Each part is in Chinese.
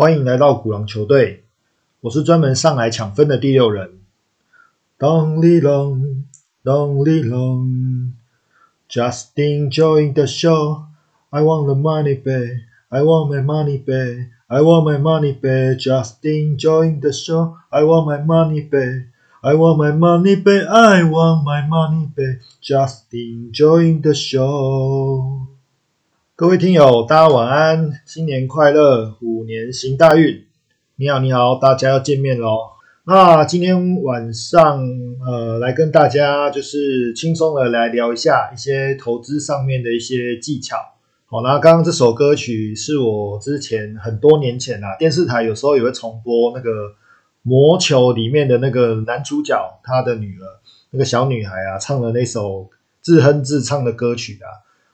欢迎来到古狼球队，我是专门上来抢分的第六人。当里隆，当里隆，Just enjoy the show. I want the money back. I want my money back. I want my money back. Just enjoy the show. I want my money back. I want my money back. I want my money back. Just enjoying the show. 各位听友，大家晚安，新年快乐，虎年行大运。你好，你好，大家要见面喽。那今天晚上，呃，来跟大家就是轻松的来聊一下一些投资上面的一些技巧。好，那刚刚这首歌曲是我之前很多年前啊，电视台有时候也会重播那个《魔球》里面的那个男主角他的女儿，那个小女孩啊，唱的那首自哼自唱的歌曲啊。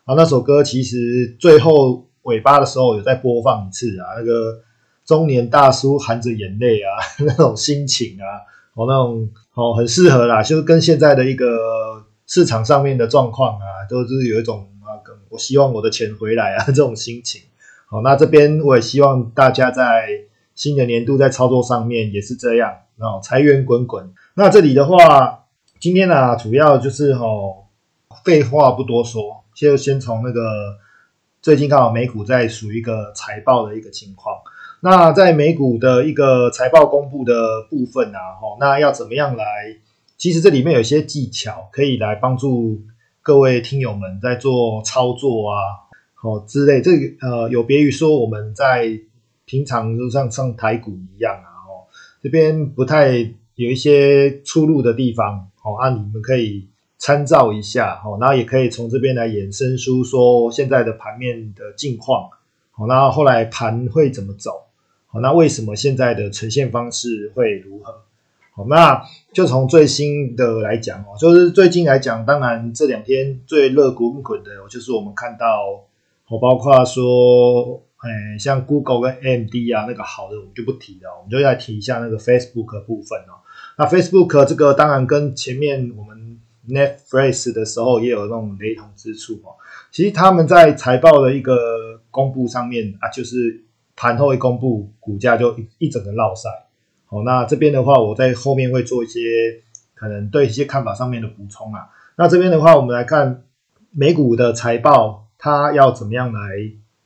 啊，那首歌其实最后尾巴的时候有再播放一次啊，那个中年大叔含着眼泪啊，那种心情啊，哦，那种哦很适合啦，就是跟现在的一个市场上面的状况啊，都是有一种啊，我希望我的钱回来啊 这种心情。好，那这边我也希望大家在新的年度在操作上面也是这样哦，财源滚滚。那这里的话，今天呢主要就是哦，废话不多说。就先从那个最近刚好美股在属于一个财报的一个情况，那在美股的一个财报公布的部分啊，哈，那要怎么样来？其实这里面有些技巧可以来帮助各位听友们在做操作啊，好之类。这个呃，有别于说我们在平常就像上台股一样啊，哦，这边不太有一些出入的地方，哦，啊，你们可以。参照一下，好，然后也可以从这边来衍生出说现在的盘面的境况，好，那后来盘会怎么走，好，那为什么现在的呈现方式会如何？好，那就从最新的来讲哦，就是最近来讲，当然这两天最热滚滚的，就是我们看到，哦，包括说，哎，像 Google 跟 MD 啊，那个好的我们就不提了，我们就来提一下那个 Facebook 部分哦。那 Facebook 这个当然跟前面我们 Netflix 的时候也有那种雷同之处哦。其实他们在财报的一个公布上面啊，就是盘后一公布，股价就一一整个落赛。好，那这边的话，我在后面会做一些可能对一些看法上面的补充啊。那这边的话，我们来看美股的财报，它要怎么样来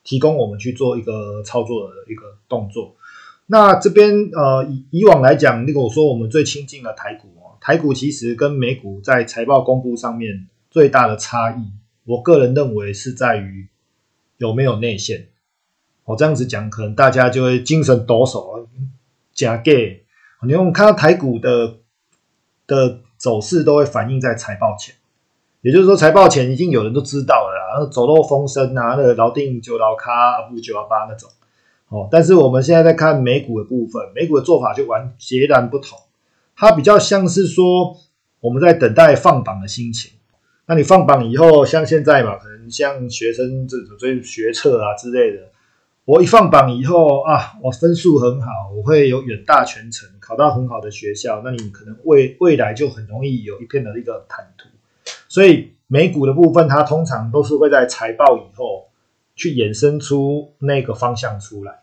提供我们去做一个操作的一个动作。那这边呃，以以往来讲，如果说我们最亲近的台股。台股其实跟美股在财报公布上面最大的差异，我个人认为是在于有没有内线。我这样子讲，可能大家就会精神抖擞啊，假 gay。你用看到台股的的走势，都会反映在财报前，也就是说财报前已经有人都知道了，然后走漏风声啊，那个劳定九劳卡不九幺八那种。哦，但是我们现在在看美股的部分，美股的做法就完截然不同。它比较像是说我们在等待放榜的心情。那你放榜以后，像现在嘛，可能像学生这种追学测啊之类的，我一放榜以后啊，我分数很好，我会有远大全程，考到很好的学校，那你可能未未来就很容易有一片的一个坦途。所以美股的部分，它通常都是会在财报以后去衍生出那个方向出来。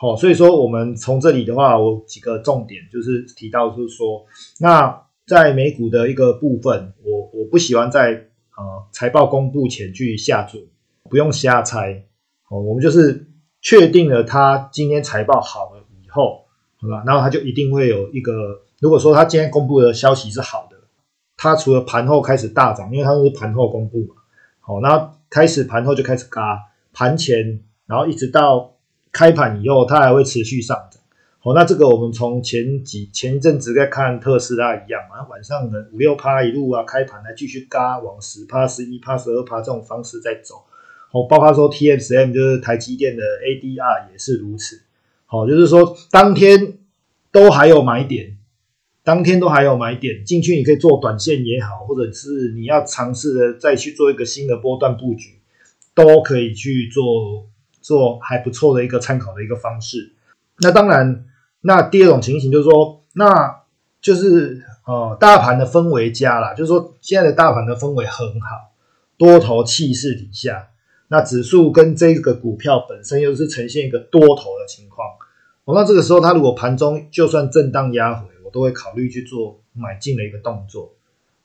好，所以说我们从这里的话，我几个重点就是提到，就是说，那在美股的一个部分，我我不喜欢在呃财报公布前去下注，不用瞎猜。哦，我们就是确定了它今天财报好了以后，好吧，然后它就一定会有一个，如果说它今天公布的消息是好的，它除了盘后开始大涨，因为它是盘后公布嘛，好，那开始盘后就开始嘎，盘前然后一直到。开盘以后，它还会持续上涨。好，那这个我们从前几前一阵子在看特斯拉一样嘛，晚上的五六趴一路啊，开盘来继续嘎往十趴、十一趴、十二趴这种方式在走。好，包括说 T S M 就是台积电的 A D R 也是如此。好，就是说当天都还有买点，当天都还有买点进去，你可以做短线也好，或者是你要尝试的再去做一个新的波段布局，都可以去做。做还不错的一个参考的一个方式。那当然，那第二种情形就是说，那就是呃，大盘的氛围佳了，就是说现在的大盘的氛围很好，多头气势底下，那指数跟这个股票本身又是呈现一个多头的情况。哦，那这个时候它如果盘中就算震荡压回，我都会考虑去做买进的一个动作。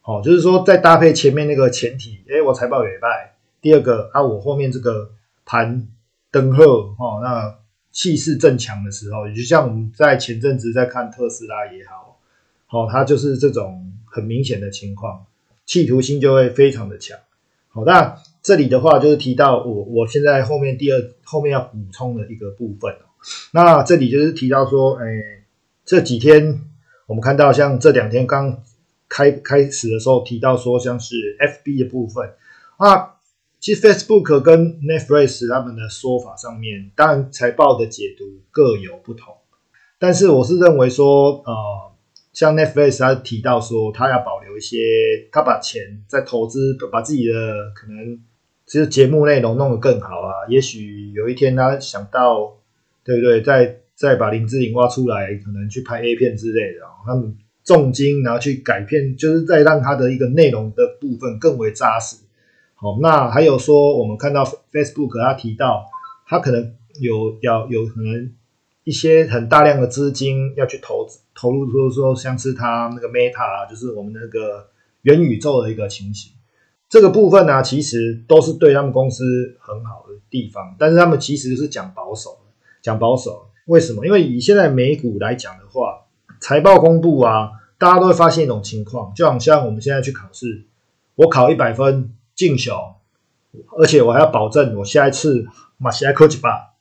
好，就是说再搭配前面那个前提，哎，我财报也败。第二个啊，我后面这个盘灯后，哦，那气势正强的时候，就像我们在前阵子在看特斯拉也好，好，它就是这种很明显的情况，企图心就会非常的强。好，那这里的话就是提到我我现在后面第二后面要补充的一个部分那这里就是提到说，哎，这几天我们看到像这两天刚开开始的时候提到说，像是 FB 的部分啊，其实 Facebook 跟 Netflix 他们的说法上面，当然财报的解读各有不同，但是我是认为说，呃。像 Netflix，他提到说，他要保留一些，他把钱在投资，把自己的可能其实节目内容弄得更好啊。也许有一天他想到，对不对？再再把林志颖挖出来，可能去拍 A 片之类的，他们重金然后去改片，就是再让他的一个内容的部分更为扎实。好，那还有说，我们看到 Facebook 他提到，他可能有要有可能。一些很大量的资金要去投投入，说说像是它那个 Meta，就是我们那个元宇宙的一个情形。这个部分呢，其实都是对他们公司很好的地方，但是他们其实是讲保守，讲保守。为什么？因为以现在美股来讲的话，财报公布啊，大家都会发现一种情况，就好像我们现在去考试，我考一百分进修，而且我还要保证我下一次马西埃科技吧。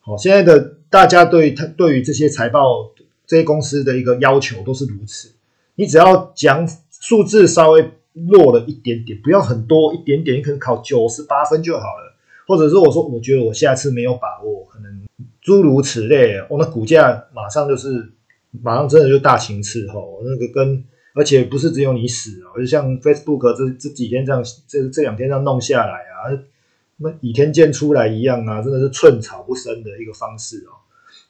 好，现在的。大家对他对于这些财报这些公司的一个要求都是如此，你只要讲数字稍微弱了一点点，不要很多一点点，你可能考九十八分就好了。或者是我说我觉得我下次没有把握，可能诸如此类，我的股价马上就是马上真的就大行伺候。那个跟而且不是只有你死哦，就像 Facebook 这这几天这样，这这两天这样弄下来啊。那倚天剑出来一样啊，真的是寸草不生的一个方式哦。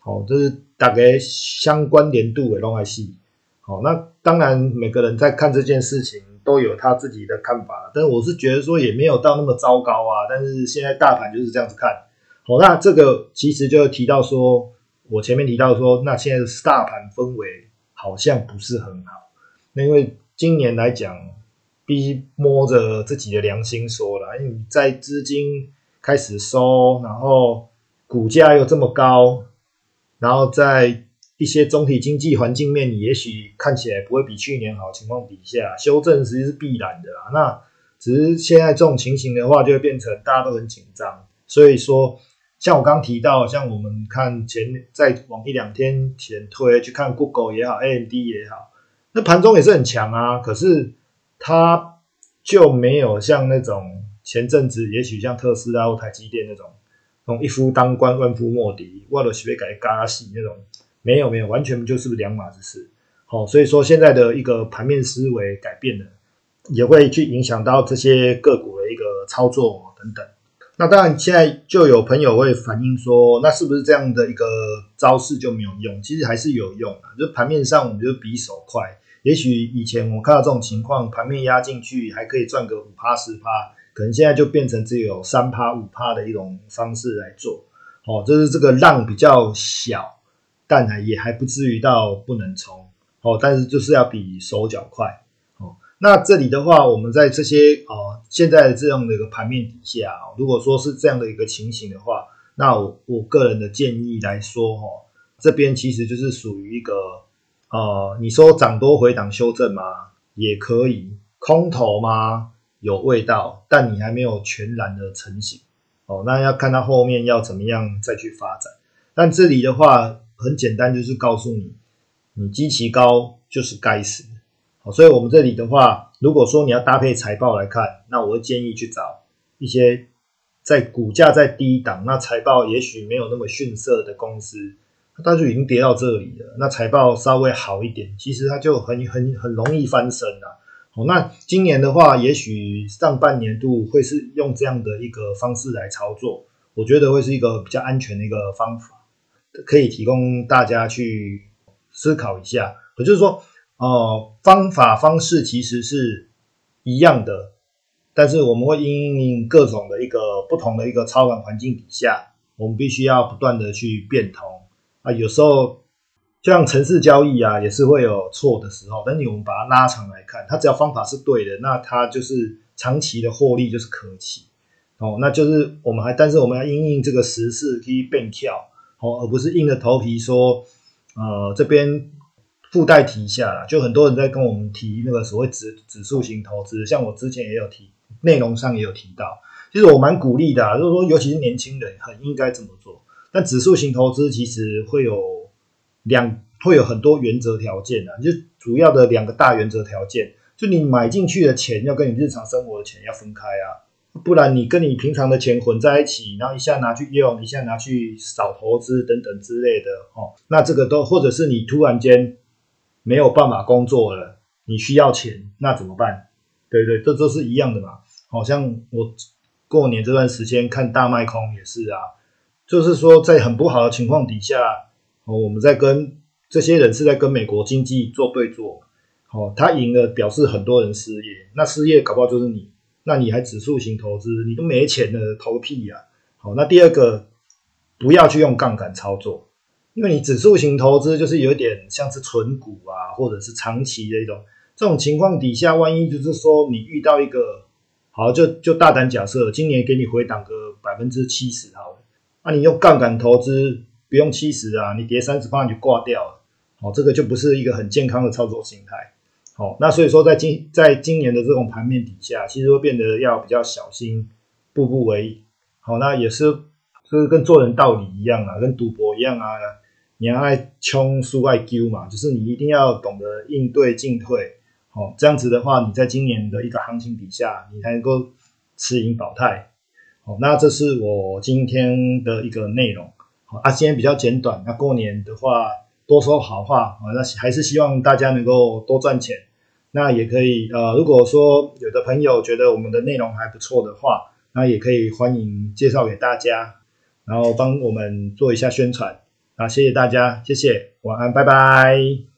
好，这是大概相关联度的东西。好，那当然每个人在看这件事情都有他自己的看法，但是我是觉得说也没有到那么糟糕啊。但是现在大盘就是这样子看。好，那这个其实就提到说，我前面提到说，那现在的大盘氛围好像不是很好。因为今年来讲。必须摸着自己的良心说了，因为你在资金开始收，然后股价又这么高，然后在一些总体经济环境面，也许看起来不会比去年好情况底下，修正其实是必然的啦。那只是现在这种情形的话，就会变成大家都很紧张。所以说，像我刚提到，像我们看前再往一两天前推去看 Google 也好，AMD 也好，那盘中也是很强啊，可是。它就没有像那种前阵子，也许像特斯拉或台积电那种，那种一夫当关万夫莫敌，为了随便改嘎戏那种，没有没有，完全就是两码子事。好，所以说现在的一个盘面思维改变了，也会去影响到这些个股的一个操作等等。那当然，现在就有朋友会反映说，那是不是这样的一个招式就没有用？其实还是有用的，就盘面上我们就比手快。也许以前我看到这种情况，盘面压进去还可以赚个五趴十趴，可能现在就变成只有三趴五趴的一种方式来做。哦，就是这个浪比较小，但还也还不至于到不能冲。哦，但是就是要比手脚快。哦，那这里的话，我们在这些哦现在这样的一个盘面底下，如果说是这样的一个情形的话，那我我个人的建议来说，哈，这边其实就是属于一个。哦，你说涨多回档修正吗？也可以，空头吗？有味道，但你还没有全然的成型。哦，那要看它后面要怎么样再去发展。但这里的话很简单，就是告诉你，你基期高就是该死。好，所以我们这里的话，如果说你要搭配财报来看，那我会建议去找一些在股价在低档，那财报也许没有那么逊色的公司。它就已经跌到这里了，那财报稍微好一点，其实它就很很很容易翻身了。好，那今年的话，也许上半年度会是用这样的一个方式来操作，我觉得会是一个比较安全的一个方法，可以提供大家去思考一下。也就是说，哦，方法方式其实是一样的，但是我们会因应各种的一个不同的一个操盘环境底下，我们必须要不断的去变通。啊，有时候像城市交易啊，也是会有错的时候。但你我们把它拉长来看，它只要方法是对的，那它就是长期的获利就是可期。哦，那就是我们还，但是我们要因应这个时事可以变跳，哦，而不是硬着头皮说，呃，这边附带提一下啦。就很多人在跟我们提那个所谓指指数型投资，像我之前也有提，内容上也有提到。其实我蛮鼓励的，就是说，尤其是年轻人很应该这么做。但指数型投资其实会有两，会有很多原则条件的，就主要的两个大原则条件，就你买进去的钱要跟你日常生活的钱要分开啊。不然你跟你平常的钱混在一起，然后一下拿去用，一下拿去少投资等等之类的，哦，那这个都或者是你突然间没有办法工作了，你需要钱，那怎么办？对对，这都是一样的嘛。好像我过年这段时间看大卖空也是啊，就是说在很不好的情况底下，哦，我们在跟这些人是在跟美国经济做对坐，哦，他赢了表示很多人失业，那失业搞不好就是你。那你还指数型投资，你都没钱了，投屁呀！好，那第二个，不要去用杠杆操作，因为你指数型投资就是有点像是纯股啊，或者是长期的一种。这种情况底下，万一就是说你遇到一个好，就就大胆假设，今年给你回档个百分之七十好了，那你用杠杆投资不用七十啊，你跌三十八你就挂掉了，好，这个就不是一个很健康的操作心态。好，那所以说，在今在今年的这种盘面底下，其实会变得要比较小心，步步为。好，那也是就是跟做人道理一样啊，跟赌博一样啊，你要爱冲输爱丢嘛，就是你一定要懂得应对进退。好，这样子的话，你在今年的一个行情底下，你才能够持盈保泰。好，那这是我今天的一个内容。好，啊，今天比较简短。那过年的话，多说好话啊，那还是希望大家能够多赚钱。那也可以，呃，如果说有的朋友觉得我们的内容还不错的话，那也可以欢迎介绍给大家，然后帮我们做一下宣传。啊，谢谢大家，谢谢，晚安，拜拜。